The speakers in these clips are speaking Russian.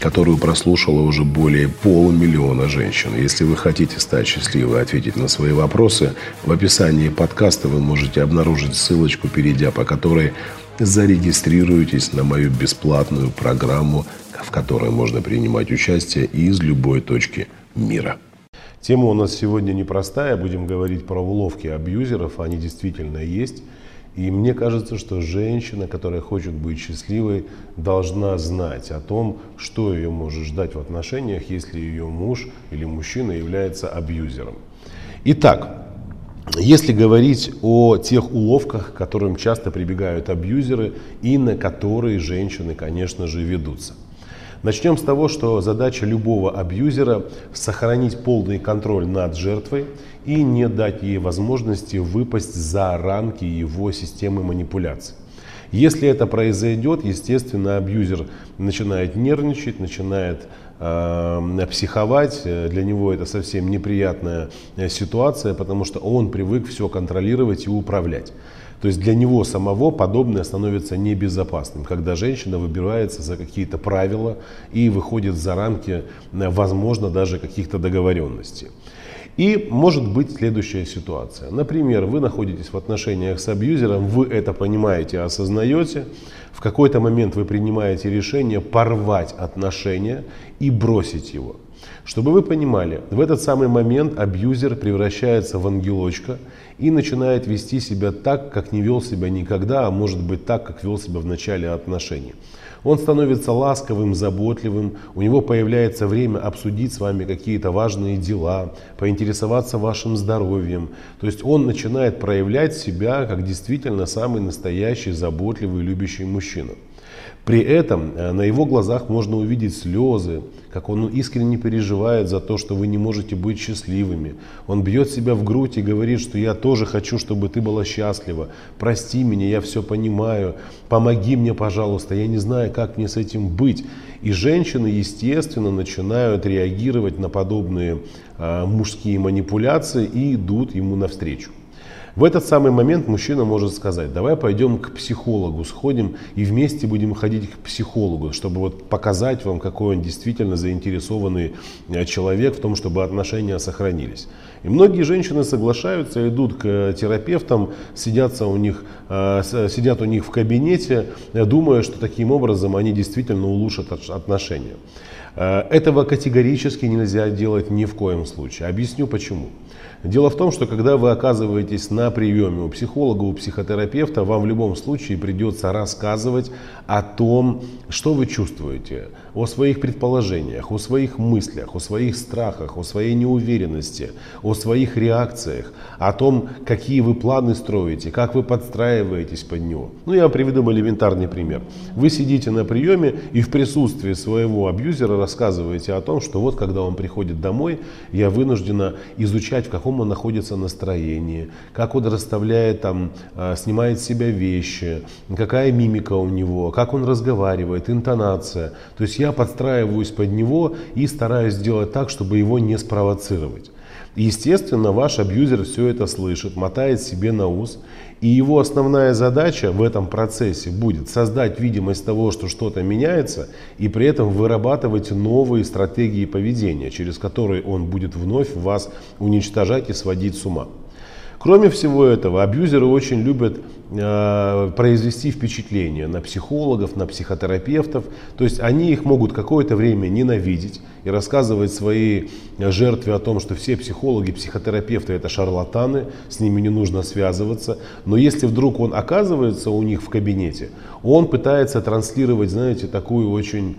которую прослушало уже более полумиллиона женщин. Если вы хотите стать счастливой и ответить на свои вопросы, в описании подкаста вы можете обнаружить ссылочку, перейдя по которой зарегистрируйтесь на мою бесплатную программу, в которой можно принимать участие из любой точки мира. Тема у нас сегодня непростая. Будем говорить про уловки абьюзеров. Они действительно есть. И мне кажется, что женщина, которая хочет быть счастливой, должна знать о том, что ее может ждать в отношениях, если ее муж или мужчина является абьюзером. Итак, если говорить о тех уловках, к которым часто прибегают абьюзеры и на которые женщины, конечно же, ведутся – Начнем с того, что задача любого абьюзера – сохранить полный контроль над жертвой и не дать ей возможности выпасть за рамки его системы манипуляций. Если это произойдет, естественно, абьюзер начинает нервничать, начинает э, психовать. Для него это совсем неприятная э, ситуация, потому что он привык все контролировать и управлять. То есть для него самого подобное становится небезопасным, когда женщина выбирается за какие-то правила и выходит за рамки, э, возможно, даже каких-то договоренностей. И может быть следующая ситуация. Например, вы находитесь в отношениях с абьюзером, вы это понимаете, осознаете, в какой-то момент вы принимаете решение порвать отношения и бросить его. Чтобы вы понимали, в этот самый момент абьюзер превращается в ангелочка и начинает вести себя так, как не вел себя никогда, а может быть так, как вел себя в начале отношений. Он становится ласковым, заботливым, у него появляется время обсудить с вами какие-то важные дела, поинтересоваться вашим здоровьем. То есть он начинает проявлять себя как действительно самый настоящий, заботливый, любящий мужчина. При этом э, на его глазах можно увидеть слезы, как он искренне переживает за то, что вы не можете быть счастливыми. Он бьет себя в грудь и говорит, что я тоже хочу, чтобы ты была счастлива. Прости меня, я все понимаю. Помоги мне, пожалуйста, я не знаю, как мне с этим быть. И женщины, естественно, начинают реагировать на подобные э, мужские манипуляции и идут ему навстречу. В этот самый момент мужчина может сказать, давай пойдем к психологу, сходим и вместе будем ходить к психологу, чтобы вот показать вам, какой он действительно заинтересованный э, человек в том, чтобы отношения сохранились. И многие женщины соглашаются, идут к терапевтам, сидятся у них, э, сидят у них в кабинете, думая, что таким образом они действительно улучшат отношения. Э, этого категорически нельзя делать ни в коем случае. Объясню почему. Дело в том, что когда вы оказываетесь на приеме у психолога, у психотерапевта, вам в любом случае придется рассказывать о том, что вы чувствуете, о своих предположениях, о своих мыслях, о своих страхах, о своей неуверенности, о своих реакциях, о том, какие вы планы строите, как вы подстраиваетесь под него. Ну, я вам приведу элементарный пример. Вы сидите на приеме и в присутствии своего абьюзера рассказываете о том, что вот когда он приходит домой, я вынуждена изучать, в каком каком он находится настроении, как он расставляет там, а, снимает с себя вещи, какая мимика у него, как он разговаривает, интонация. То есть я подстраиваюсь под него и стараюсь сделать так, чтобы его не спровоцировать. Естественно, ваш абьюзер все это слышит, мотает себе на ус. И его основная задача в этом процессе будет создать видимость того, что что-то меняется, и при этом вырабатывать новые стратегии поведения, через которые он будет вновь вас уничтожать и сводить с ума. Кроме всего этого, абьюзеры очень любят э, произвести впечатление на психологов, на психотерапевтов. То есть они их могут какое-то время ненавидеть и рассказывать своей жертве о том, что все психологи, психотерапевты это шарлатаны, с ними не нужно связываться. Но если вдруг он оказывается у них в кабинете, он пытается транслировать, знаете, такую очень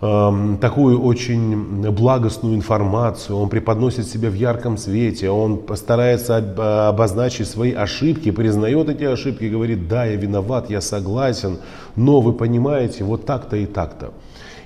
такую очень благостную информацию, он преподносит себя в ярком свете, он старается обозначить свои ошибки, признает эти ошибки, говорит, да, я виноват, я согласен, но вы понимаете, вот так-то и так-то.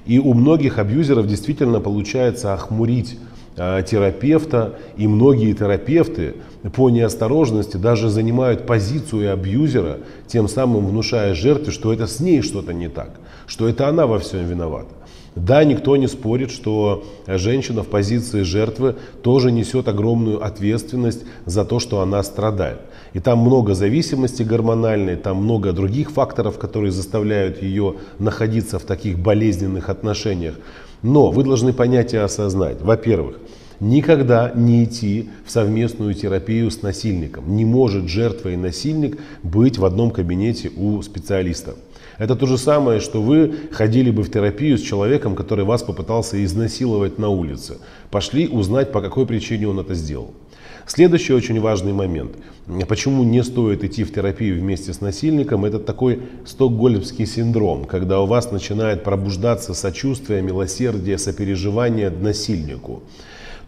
И у многих абьюзеров действительно получается охмурить э, терапевта, и многие терапевты по неосторожности даже занимают позицию абьюзера, тем самым внушая жертве, что это с ней что-то не так, что это она во всем виновата. Да, никто не спорит, что женщина в позиции жертвы тоже несет огромную ответственность за то, что она страдает. И там много зависимости гормональной, там много других факторов, которые заставляют ее находиться в таких болезненных отношениях. Но вы должны понять и осознать, во-первых, никогда не идти в совместную терапию с насильником. Не может жертва и насильник быть в одном кабинете у специалиста. Это то же самое, что вы ходили бы в терапию с человеком, который вас попытался изнасиловать на улице. Пошли узнать, по какой причине он это сделал. Следующий очень важный момент. Почему не стоит идти в терапию вместе с насильником, это такой стокгольмский синдром, когда у вас начинает пробуждаться сочувствие, милосердие, сопереживание насильнику.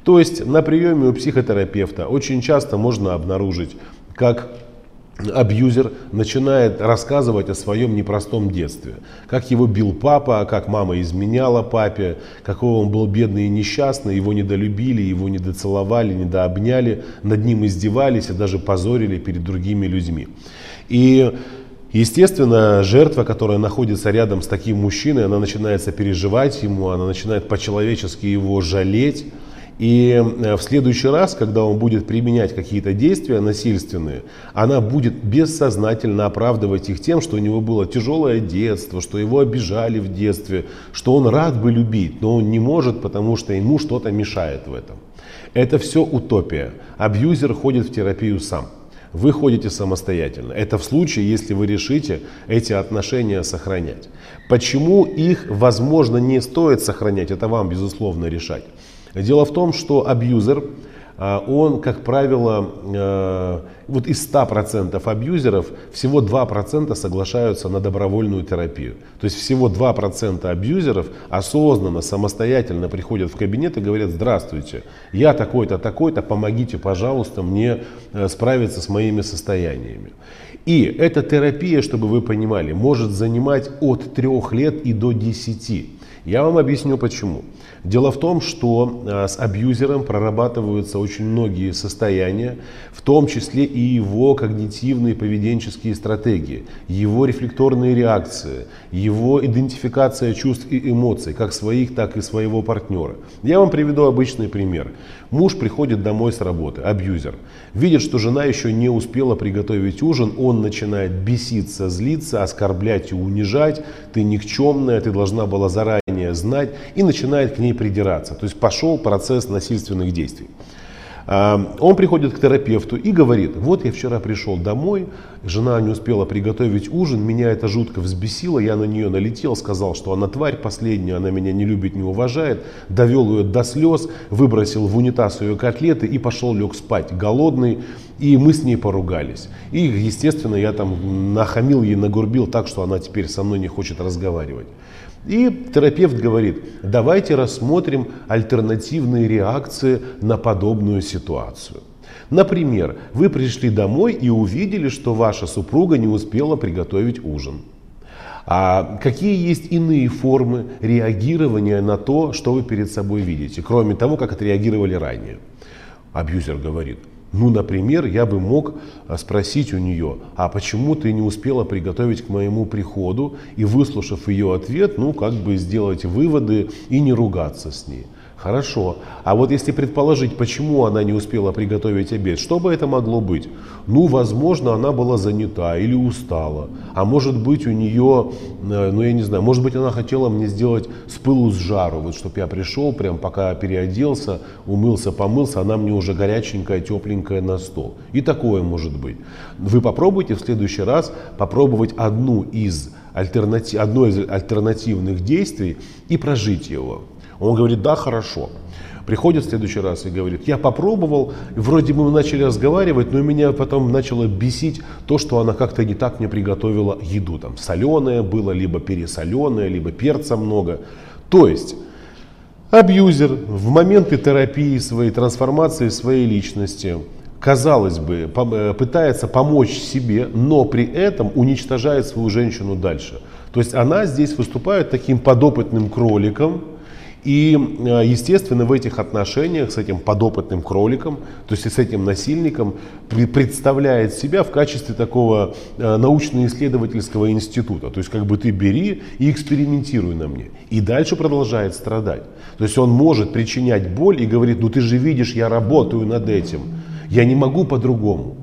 То есть на приеме у психотерапевта очень часто можно обнаружить, как абьюзер начинает рассказывать о своем непростом детстве. Как его бил папа, как мама изменяла папе, какой он был бедный и несчастный, его недолюбили, его недоцеловали, недообняли, над ним издевались и даже позорили перед другими людьми. И Естественно, жертва, которая находится рядом с таким мужчиной, она начинает сопереживать ему, она начинает по-человечески его жалеть, и э, в следующий раз, когда он будет применять какие-то действия насильственные, она будет бессознательно оправдывать их тем, что у него было тяжелое детство, что его обижали в детстве, что он рад бы любить, но он не может, потому что ему что-то мешает в этом. Это все утопия. Абьюзер ходит в терапию сам. Вы ходите самостоятельно. Это в случае, если вы решите эти отношения сохранять. Почему их, возможно, не стоит сохранять, это вам, безусловно, решать. Дело в том, что абьюзер, а, он, как правило, а, вот из 100% абьюзеров всего 2% соглашаются на добровольную терапию. То есть всего 2% абьюзеров осознанно, самостоятельно приходят в кабинет и говорят, здравствуйте, я такой-то, такой-то, помогите, пожалуйста, мне э, справиться с моими состояниями. И эта терапия, чтобы вы понимали, может занимать от 3 лет и до 10. Я вам объясню почему. Дело в том, что э, с абьюзером прорабатываются очень многие состояния, в том числе и его когнитивные поведенческие стратегии, его рефлекторные реакции, его идентификация чувств и эмоций, как своих, так и своего партнера. Я вам приведу обычный пример. Муж приходит домой с работы, абьюзер, видит, что жена еще не успела приготовить ужин, он начинает беситься, злиться, оскорблять и унижать, ты никчемная, ты должна была заранее знать, и начинает к ней придираться. То есть пошел процесс насильственных действий. Он приходит к терапевту и говорит, вот я вчера пришел домой, жена не успела приготовить ужин, меня это жутко взбесило, я на нее налетел, сказал, что она тварь последняя, она меня не любит, не уважает, довел ее до слез, выбросил в унитаз ее котлеты и пошел лег спать, голодный, и мы с ней поругались. И, естественно, я там нахамил ей, нагурбил так, что она теперь со мной не хочет разговаривать. И терапевт говорит, давайте рассмотрим альтернативные реакции на подобную ситуацию. Например, вы пришли домой и увидели, что ваша супруга не успела приготовить ужин. А какие есть иные формы реагирования на то, что вы перед собой видите, кроме того, как отреагировали ранее? Абьюзер говорит, ну, например, я бы мог а, спросить у нее, а почему ты не успела приготовить к моему приходу и, выслушав ее ответ, ну, как бы сделать выводы и не ругаться с ней. Хорошо. А вот если предположить, почему она не успела приготовить обед, что бы это могло быть? Ну, возможно, она была занята или устала. А может быть, у нее, э, ну, я не знаю, может быть, она хотела мне сделать с пылу с жару, вот, чтобы я пришел, прям пока переоделся, умылся, помылся, она мне уже горяченькая, тепленькая на стол. И такое может быть. Вы попробуйте в следующий раз попробовать одну из альтернатив, одно из альтернативных действий и прожить его. Он говорит, да, хорошо. Приходит в следующий раз и говорит, я попробовал, вроде мы начали разговаривать, но меня потом начало бесить то, что она как-то не так мне приготовила еду. Там соленое было, либо пересоленое, либо перца много. То есть абьюзер в моменты терапии своей, трансформации своей личности, казалось бы, э, пытается помочь себе, но при этом уничтожает свою женщину дальше. То есть она здесь выступает таким подопытным кроликом, И, э, естественно, в этих отношениях с этим подопытным кроликом, то есть с этим насильником, представляет себя в качестве такого э, научно-исследовательского института. То есть как бы ты бери и экспериментируй на мне. И дальше продолжает страдать. То есть он может причинять боль и говорит, ну ты же видишь, я работаю над этим. Я не могу по-другому.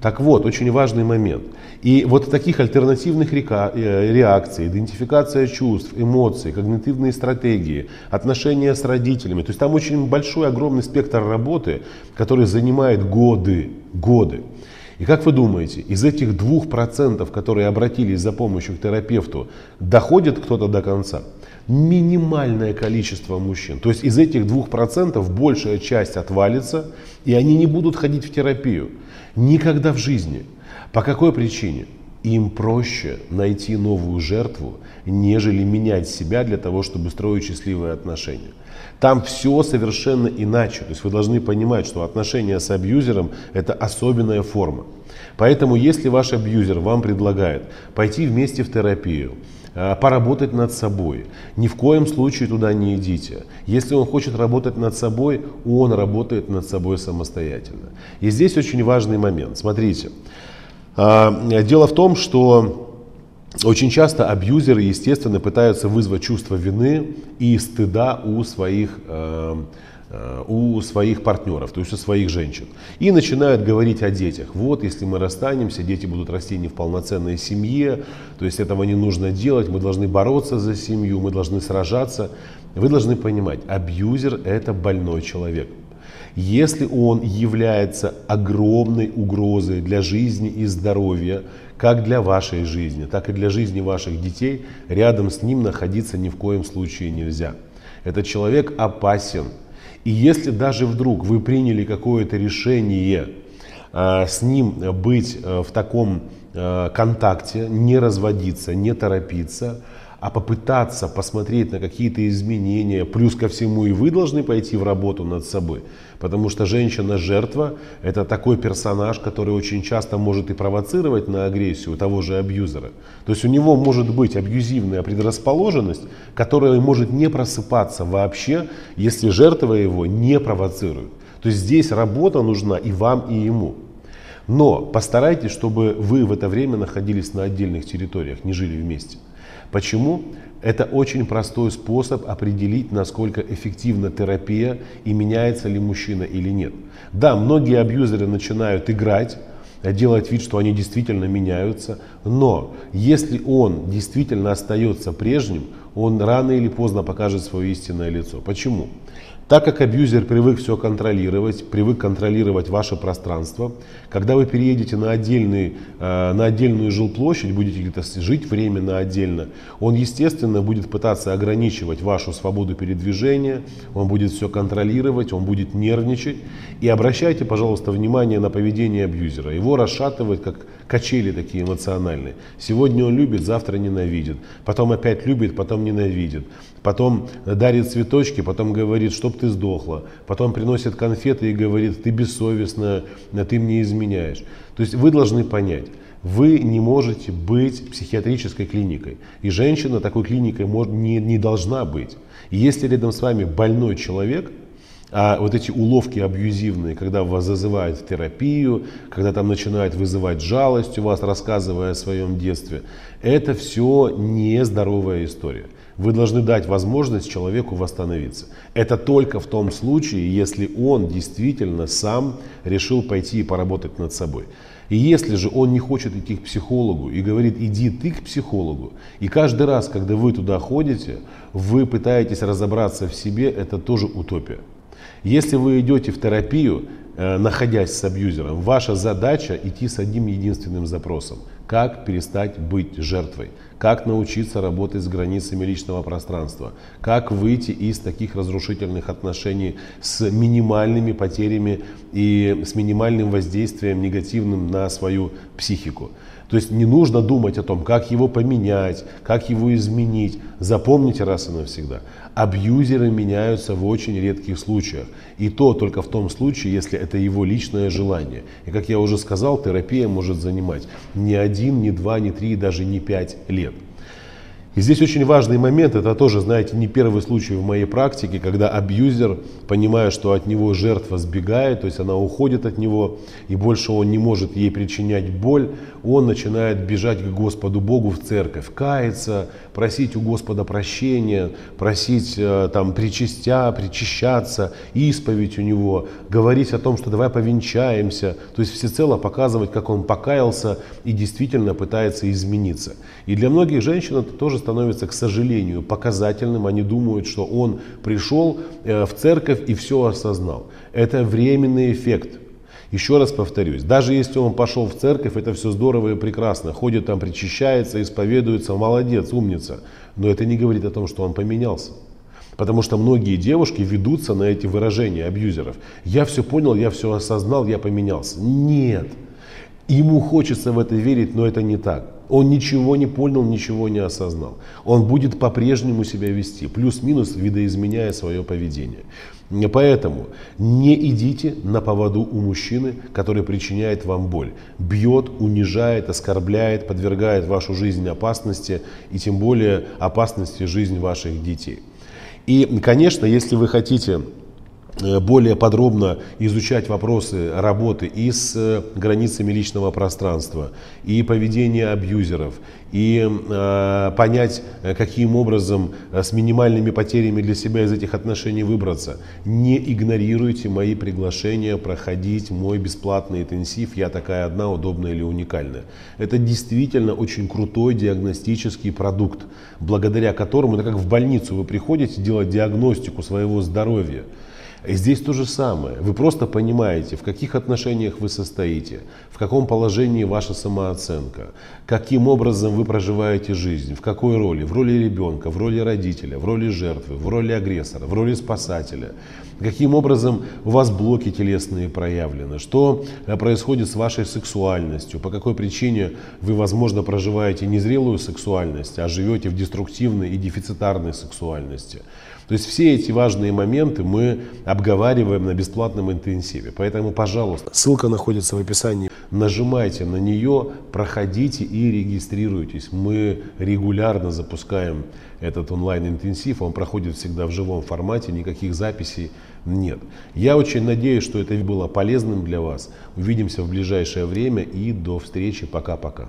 Так вот, очень важный момент. И вот таких альтернативных э, реакций, идентификация чувств, эмоций, когнитивные стратегии, отношения с родителями, то есть там очень большой, огромный спектр работы, который занимает годы, годы. И как вы думаете, из этих двух процентов, которые обратились за помощью к терапевту, доходит кто-то до конца? Минимальное количество мужчин. То есть из этих двух процентов большая часть отвалится, и они не будут ходить в терапию. Никогда в жизни. По какой причине? Им проще найти новую жертву, нежели менять себя для того, чтобы строить счастливые отношения. Там все совершенно иначе. То есть вы должны понимать, что отношения с абьюзером – это особенная форма. Поэтому если ваш абьюзер вам предлагает пойти вместе в терапию, э, поработать над собой. Ни в коем случае туда не идите. Если он хочет работать над собой, он работает над собой самостоятельно. И здесь очень важный момент. Смотрите, дело в том, что очень часто абьюзеры, естественно, пытаются вызвать чувство вины и стыда у своих, э, э, у своих партнеров, то есть у своих женщин. И начинают говорить о детях. Вот, если мы расстанемся, дети будут расти не в полноценной семье, то есть этого не нужно делать, мы должны бороться за семью, мы должны сражаться. Вы должны понимать, абьюзер – это больной человек. Если он является огромной угрозой для жизни и здоровья, как для вашей жизни, так и для жизни ваших детей, рядом с ним находиться ни в коем случае нельзя. Этот человек опасен. И если даже вдруг вы приняли какое-то решение э, с ним быть э, в таком э, контакте, не разводиться, не торопиться, а попытаться посмотреть на какие-то изменения, плюс ко всему и вы должны пойти в работу над собой, Потому что женщина-жертва – это такой персонаж, который очень часто может и провоцировать на агрессию того же абьюзера. То есть у него может быть абьюзивная предрасположенность, которая может не просыпаться вообще, если жертва его не провоцирует. То есть здесь работа нужна и вам, и ему. Но постарайтесь, чтобы вы в это время находились на отдельных территориях, не жили вместе. Почему? Это очень простой способ определить, насколько эффективна терапия и меняется ли мужчина или нет. Да, многие абьюзеры начинают играть, делать вид, что они действительно меняются, но если он действительно остается прежним, он рано или поздно покажет свое истинное лицо. Почему? Так как абьюзер привык все контролировать, привык контролировать ваше пространство, когда вы переедете на, отдельный, э, на отдельную жилплощадь, будете где-то жить временно отдельно, он, естественно, будет пытаться ограничивать вашу свободу передвижения, он будет все контролировать, он будет нервничать. И обращайте, пожалуйста, внимание на поведение абьюзера. Его расшатывает, как качели такие эмоциональные. Сегодня он любит, завтра ненавидит. Потом опять любит, потом ненавидит. Потом дарит цветочки, потом говорит, чтоб ты сдохла. Потом приносит конфеты и говорит, ты бессовестная, ты мне изменяешь. То есть вы должны понять, вы не можете быть психиатрической клиникой. И женщина такой клиникой не, не должна быть. И если рядом с вами больной человек – а вот эти уловки абьюзивные, когда вас зазывают в терапию, когда там начинают вызывать жалость у вас, рассказывая о своем детстве, это все нездоровая история. Вы должны дать возможность человеку восстановиться. Это только в том случае, если он действительно сам решил пойти и поработать над собой. И если же он не хочет идти к психологу и говорит, иди ты к психологу, и каждый раз, когда вы туда ходите, вы пытаетесь разобраться в себе, это тоже утопия. Если вы идете в терапию, э, находясь с абьюзером, ваша задача идти с одним единственным запросом. Как перестать быть жертвой? Как научиться работать с границами личного пространства? Как выйти из таких разрушительных отношений с минимальными потерями и с минимальным воздействием негативным на свою психику? То есть не нужно думать о том, как его поменять, как его изменить. Запомните раз и навсегда. Абьюзеры меняются в очень редких случаях. И то только в том случае, если это его личное желание. И как я уже сказал, терапия может занимать не один, не два, не три, даже не пять лет. И здесь очень важный момент, это тоже, знаете, не первый случай в моей практике, когда абьюзер, понимая, что от него жертва сбегает, то есть она уходит от него, и больше он не может ей причинять боль, он начинает бежать к Господу Богу в церковь, каяться, просить у Господа прощения, просить э, там причастя, причащаться, исповедь у него, говорить о том, что давай повенчаемся, то есть всецело показывать, как он покаялся и действительно пытается измениться. И для многих женщин это тоже становится, к сожалению, показательным. Они думают, что он пришел э, в церковь и все осознал. Это временный эффект. Еще раз повторюсь, даже если он пошел в церковь, это все здорово и прекрасно. Ходит там, причащается, исповедуется, молодец, умница. Но это не говорит о том, что он поменялся. Потому что многие девушки ведутся на эти выражения абьюзеров. Я все понял, я все осознал, я поменялся. Нет. Ему хочется в это верить, но это не так. Он ничего не понял, ничего не осознал. Он будет по-прежнему себя вести, плюс-минус видоизменяя свое поведение. Поэтому не идите на поводу у мужчины, который причиняет вам боль. Бьет, унижает, оскорбляет, подвергает вашу жизнь опасности и тем более опасности жизнь ваших детей. И, конечно, если вы хотите более подробно изучать вопросы работы и с э, границами личного пространства, и поведения абьюзеров, и э, понять, э, каким образом с минимальными потерями для себя из этих отношений выбраться. Не игнорируйте мои приглашения проходить мой бесплатный интенсив «Я такая одна, удобная или уникальная». Это действительно очень крутой диагностический продукт, благодаря которому, это как в больницу вы приходите делать диагностику своего здоровья, здесь то же самое. Вы просто понимаете, в каких отношениях вы состоите, в каком положении ваша самооценка, каким образом вы проживаете жизнь, в какой роли, в роли ребенка, в роли родителя, в роли жертвы, в роли агрессора, в роли спасателя, каким образом у вас блоки телесные проявлены, что э, происходит с вашей сексуальностью, по какой причине вы, возможно, проживаете незрелую сексуальность, а живете в деструктивной и дефицитарной сексуальности. То есть все эти важные моменты мы обговариваем на бесплатном интенсиве. Поэтому, пожалуйста, ссылка находится в описании. Нажимайте на нее, проходите и регистрируйтесь. Мы регулярно запускаем этот онлайн-интенсив. Он проходит всегда в живом формате, никаких записей нет. Я очень надеюсь, что это было полезным для вас. Увидимся в ближайшее время и до встречи. Пока-пока.